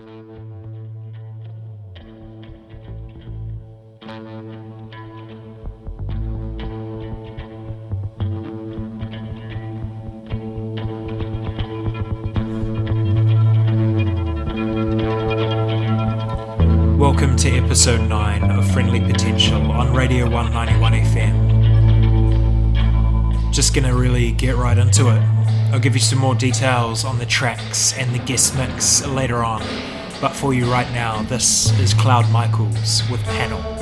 Welcome to episode 9 of Friendly Potential on Radio 191 FM. Just gonna really get right into it. I'll give you some more details on the tracks and the guest mix later on. But for you right now, this is Cloud Michaels with Panel.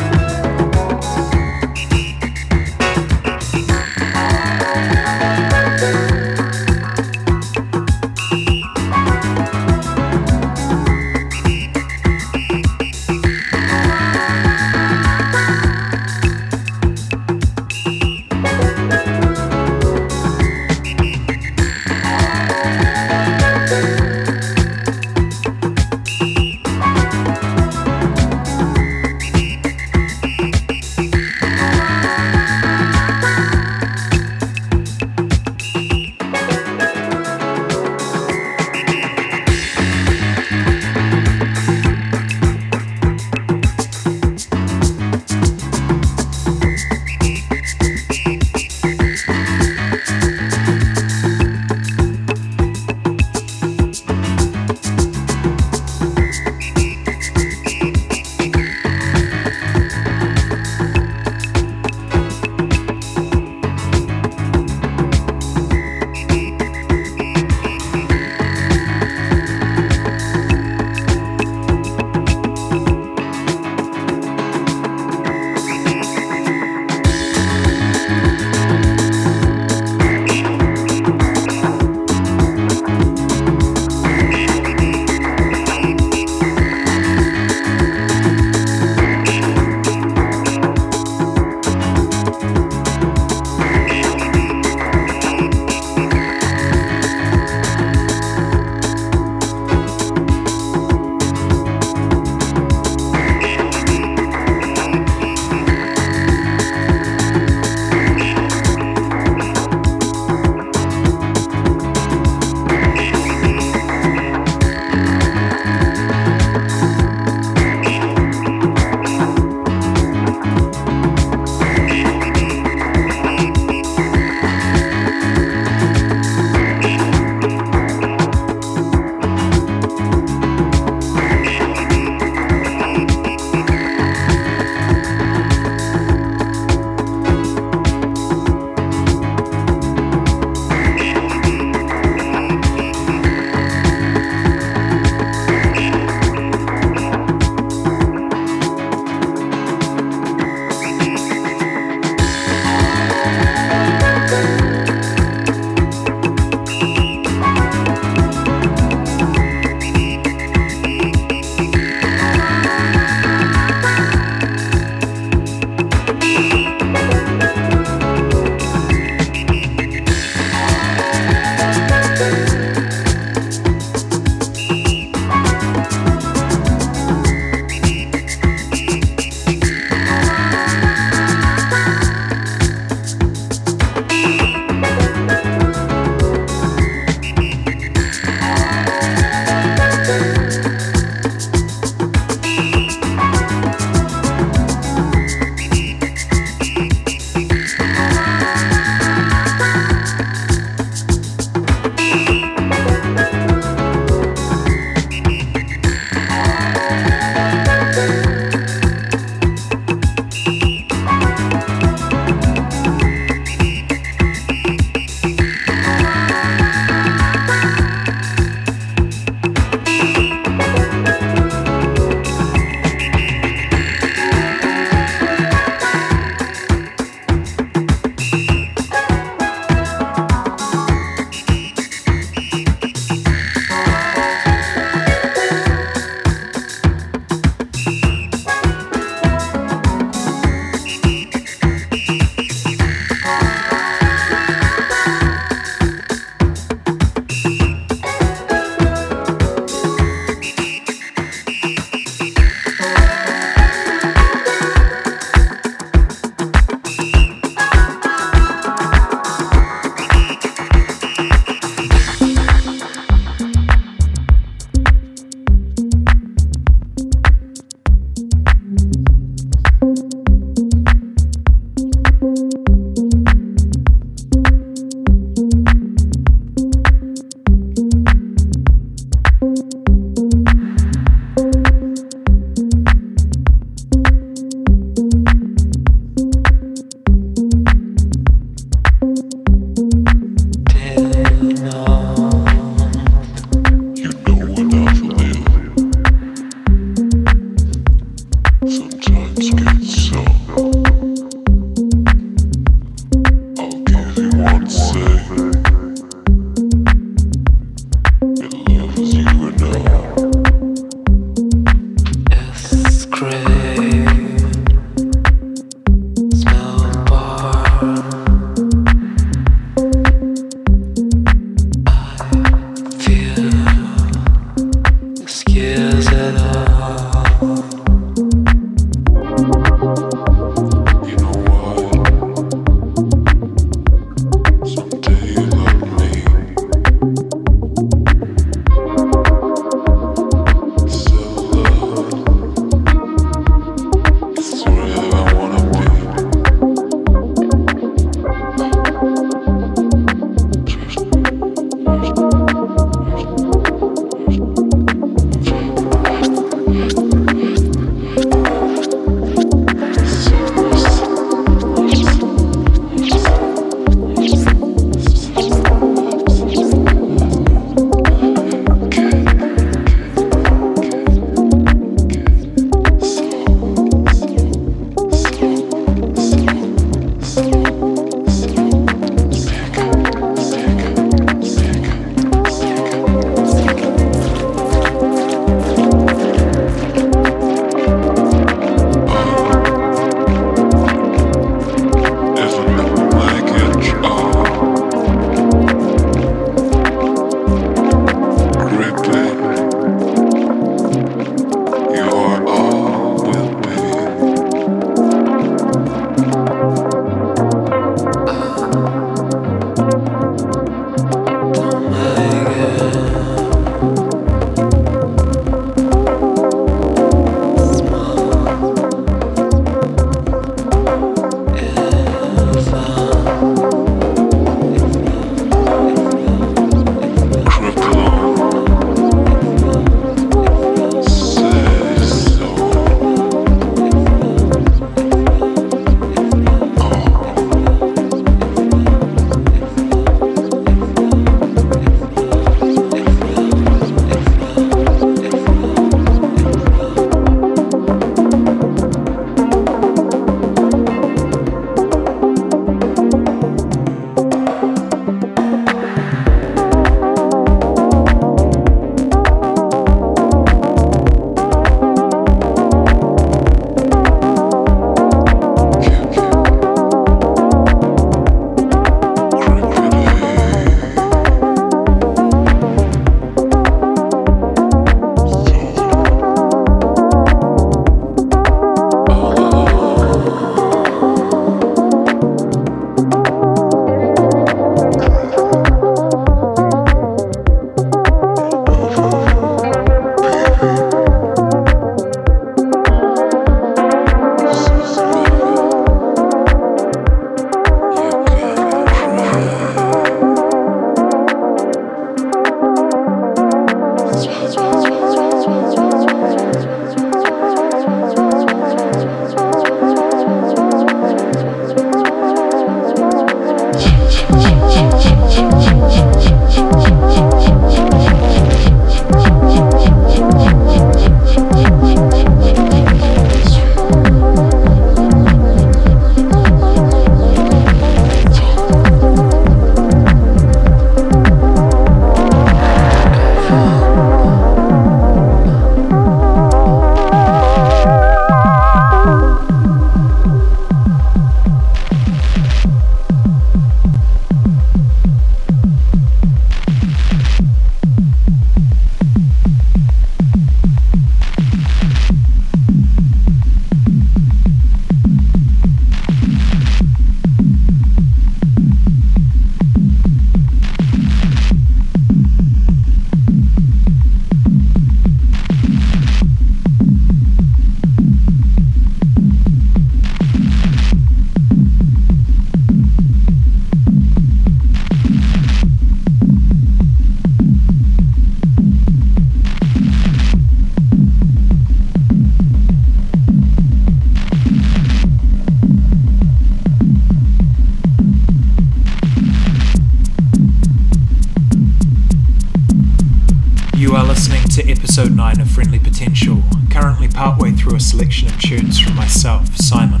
Selection of tunes from myself, Simon.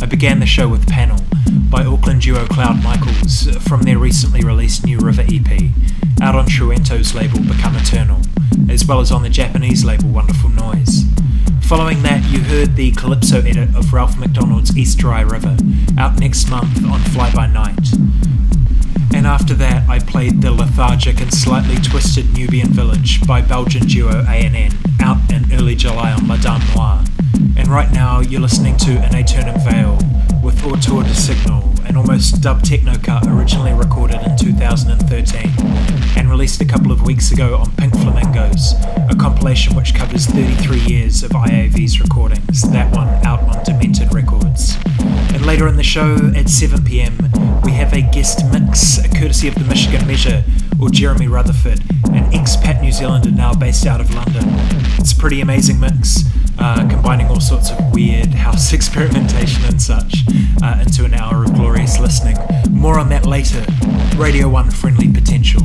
I began the show with Panel by Auckland duo Cloud Michaels from their recently released New River EP, out on Truento's label Become Eternal, as well as on the Japanese label Wonderful Noise. Following that, you heard the Calypso edit of Ralph MacDonald's East Dry River, out next month on Fly By Night. And after that, I played the lethargic and slightly twisted Nubian Village by Belgian duo ANN, out in early July on La Dame Noire. And right now, you're listening to In Aeternam Vale with Autour de Signal, an almost dub techno cut originally recorded in 2013 and released a couple of weeks ago on Pink Flamingos, a compilation which covers 33 years of IAV's recordings, that one out on Demented Records. And later in the show at 7pm, we have a guest mix courtesy of the Michigan Measure or Jeremy Rutherford, an expat New Zealander now based out of London. It's a pretty amazing mix, uh, combining all sorts of weird house experimentation and such uh, into an hour of glorious listening. More on that later. Radio 1 Friendly Potential.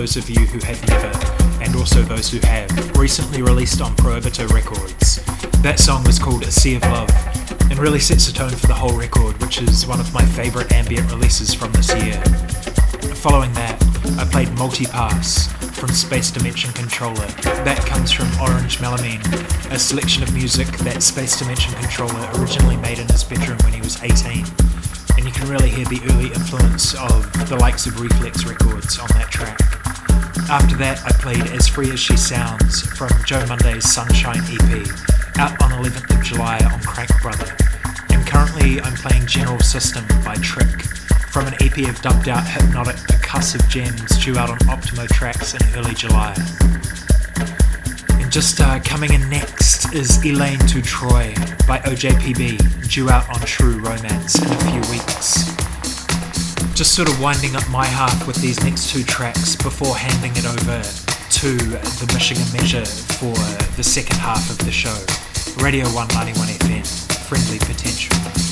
Those of you who have never, and also those who have, recently released on Prohibito Records. That song was called A Sea of Love, and really sets the tone for the whole record, which is one of my favourite ambient releases from this year. Following that, I played Multipass from Space Dimension Controller. That comes from Orange Melamine, a selection of music that Space Dimension Controller originally made in his bedroom when he was 18 and you can really hear the early influence of the likes of Rephlex Records on that track. After that, I played As Free As She Sounds from Joe Monday's Sunshine EP, out on 11th of July on Crank Brother. And currently, I'm playing General System by Trick from an EP of dubbed out hypnotic percussive gems due out on Optimo Trax in early July. And just uh, coming in next is Elaine to Troy by OJPB, due out on True Romance in a few weeks. Just sort of winding up my half with these next two tracks before handing it over to the Michigan Measure for the second half of the show. Radio 191 FM, Friendly Potential.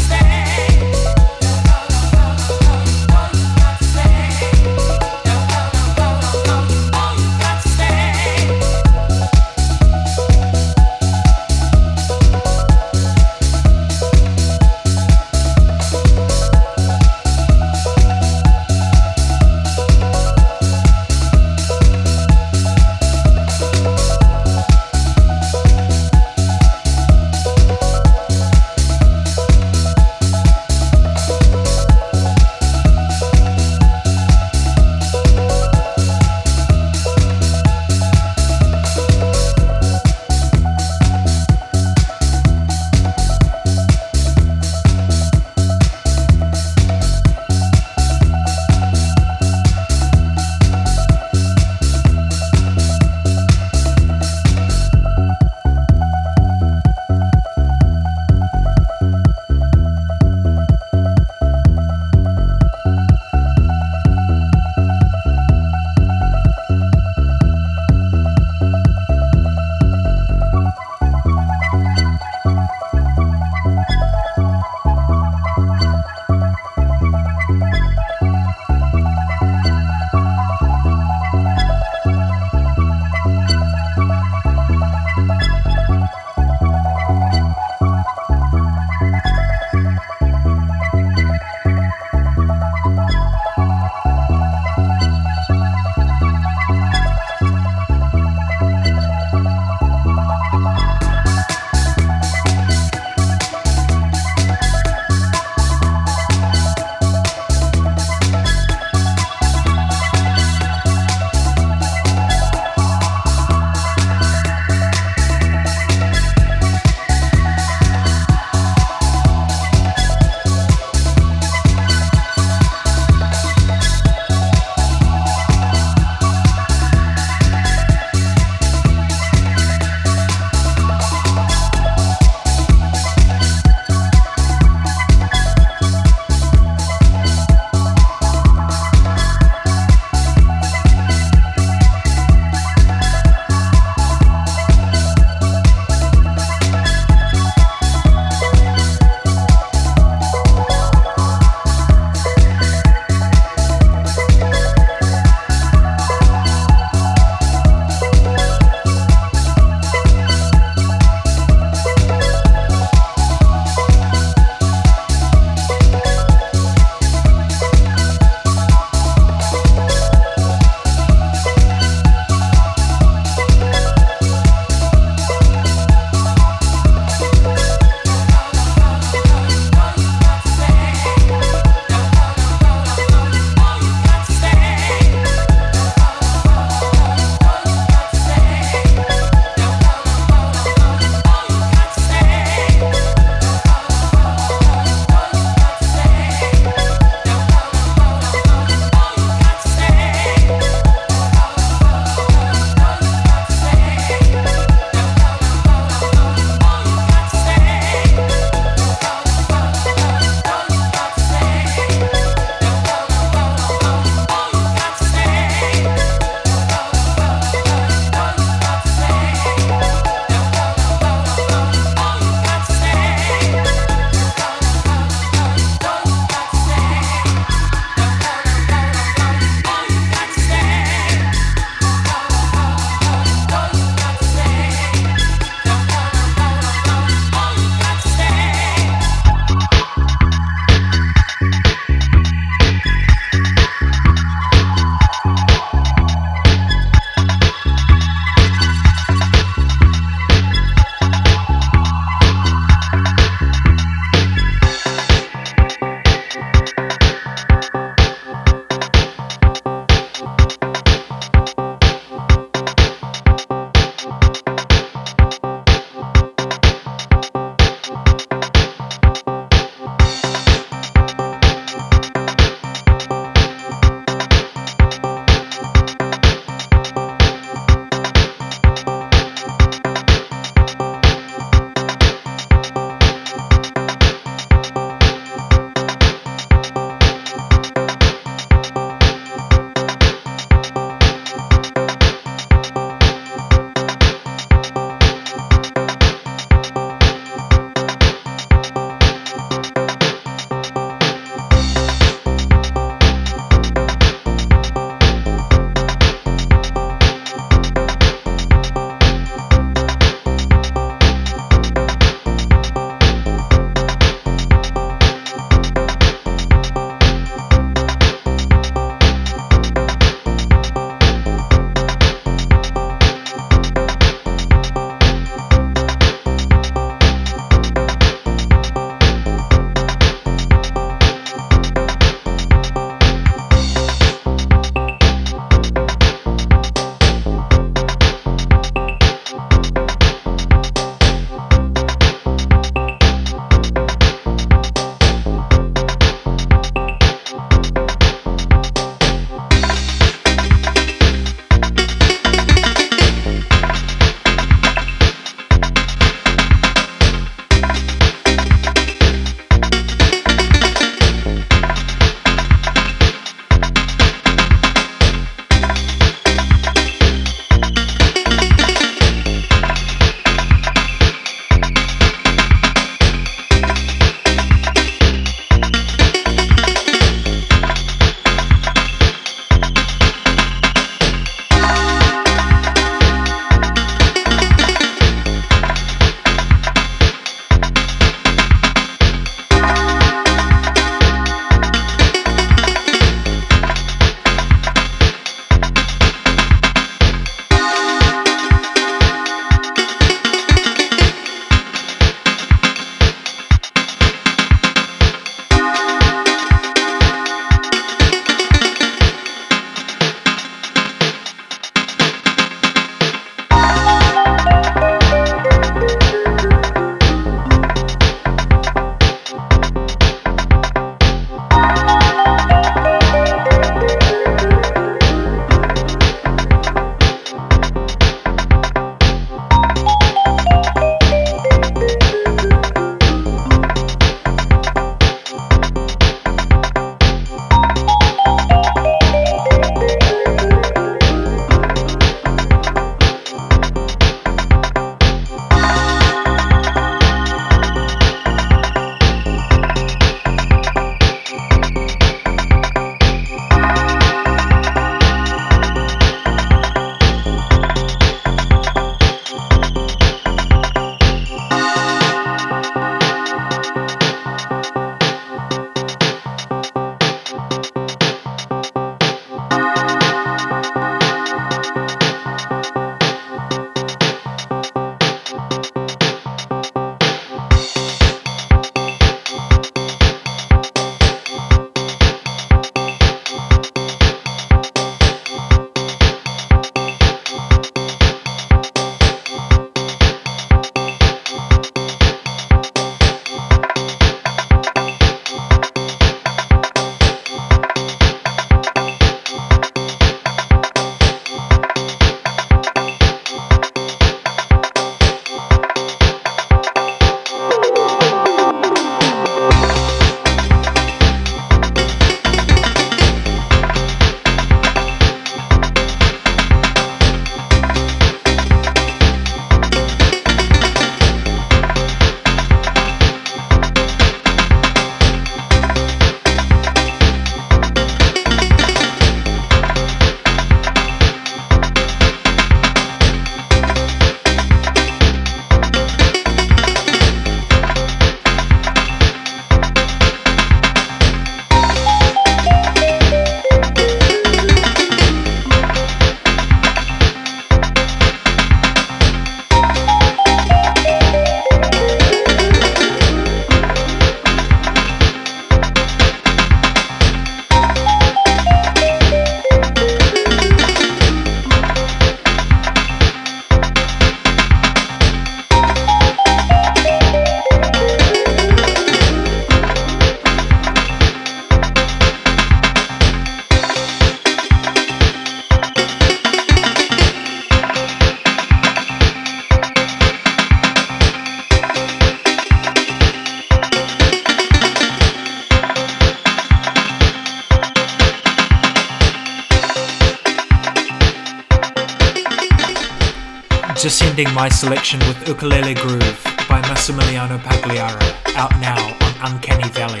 Ending my selection with Ukulele Groove by Massimiliano Pagliaro, out now on Uncanny Valley.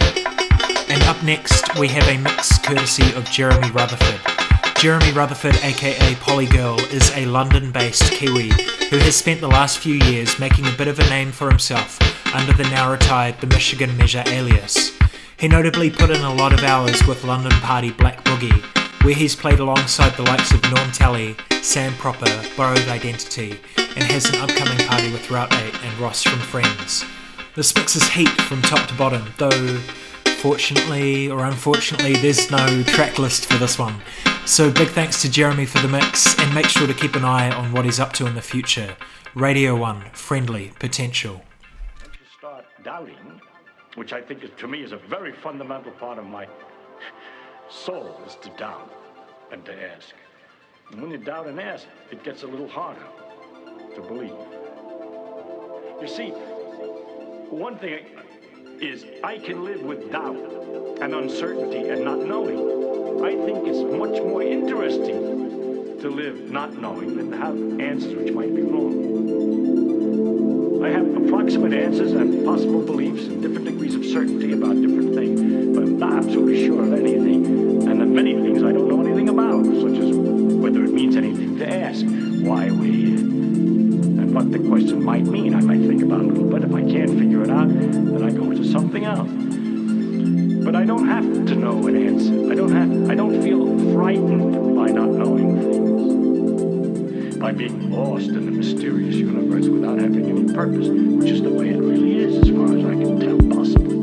And up next, we have a mix courtesy of Jeremy Rutherford. Jeremy Rutherford, aka Polygirl, is a London based Kiwi who has spent the last few years making a bit of a name for himself under the now retired The Michigan Measure alias. He notably put in a lot of hours with London party Black Boogie, where he's played alongside the likes of Norm Talley, Sam Proper, Borrowed Identity, and has an upcoming party with Route 8 and Ross from Friends. This mix is heat from top to bottom, though fortunately or unfortunately there's no track list for this one. So big thanks to Jeremy for the mix and make sure to keep an eye on what he's up to in the future. Radio 1, friendly, potential. You start doubting, which I think is, to me is a very fundamental part of my soul, is to doubt and to ask. And when you doubt and ask, it gets a little harder to believe. You see, one thing is I can live with doubt and uncertainty and not knowing. I think it's much more interesting to live not knowing than to have answers which might be wrong. I have approximate answers and possible beliefs and different degrees of certainty about different things, but I'm not absolutely sure of anything. And the many things I don't know anything about, such as whether it means anything to ask, why we're here, what the question might mean. I might think about it a little bit. If I can't figure it out, then I go to something else. But I don't have to know an answer. I don't have I don't feel frightened by not knowing things. By being lost in the mysterious universe without having any purpose, which is the way it really is as far as I can tell possibly.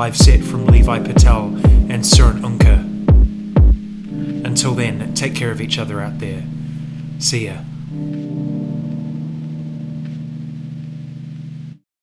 Live set from Levi Patel and Surin Unka. Until then, take care of each other out there. See ya.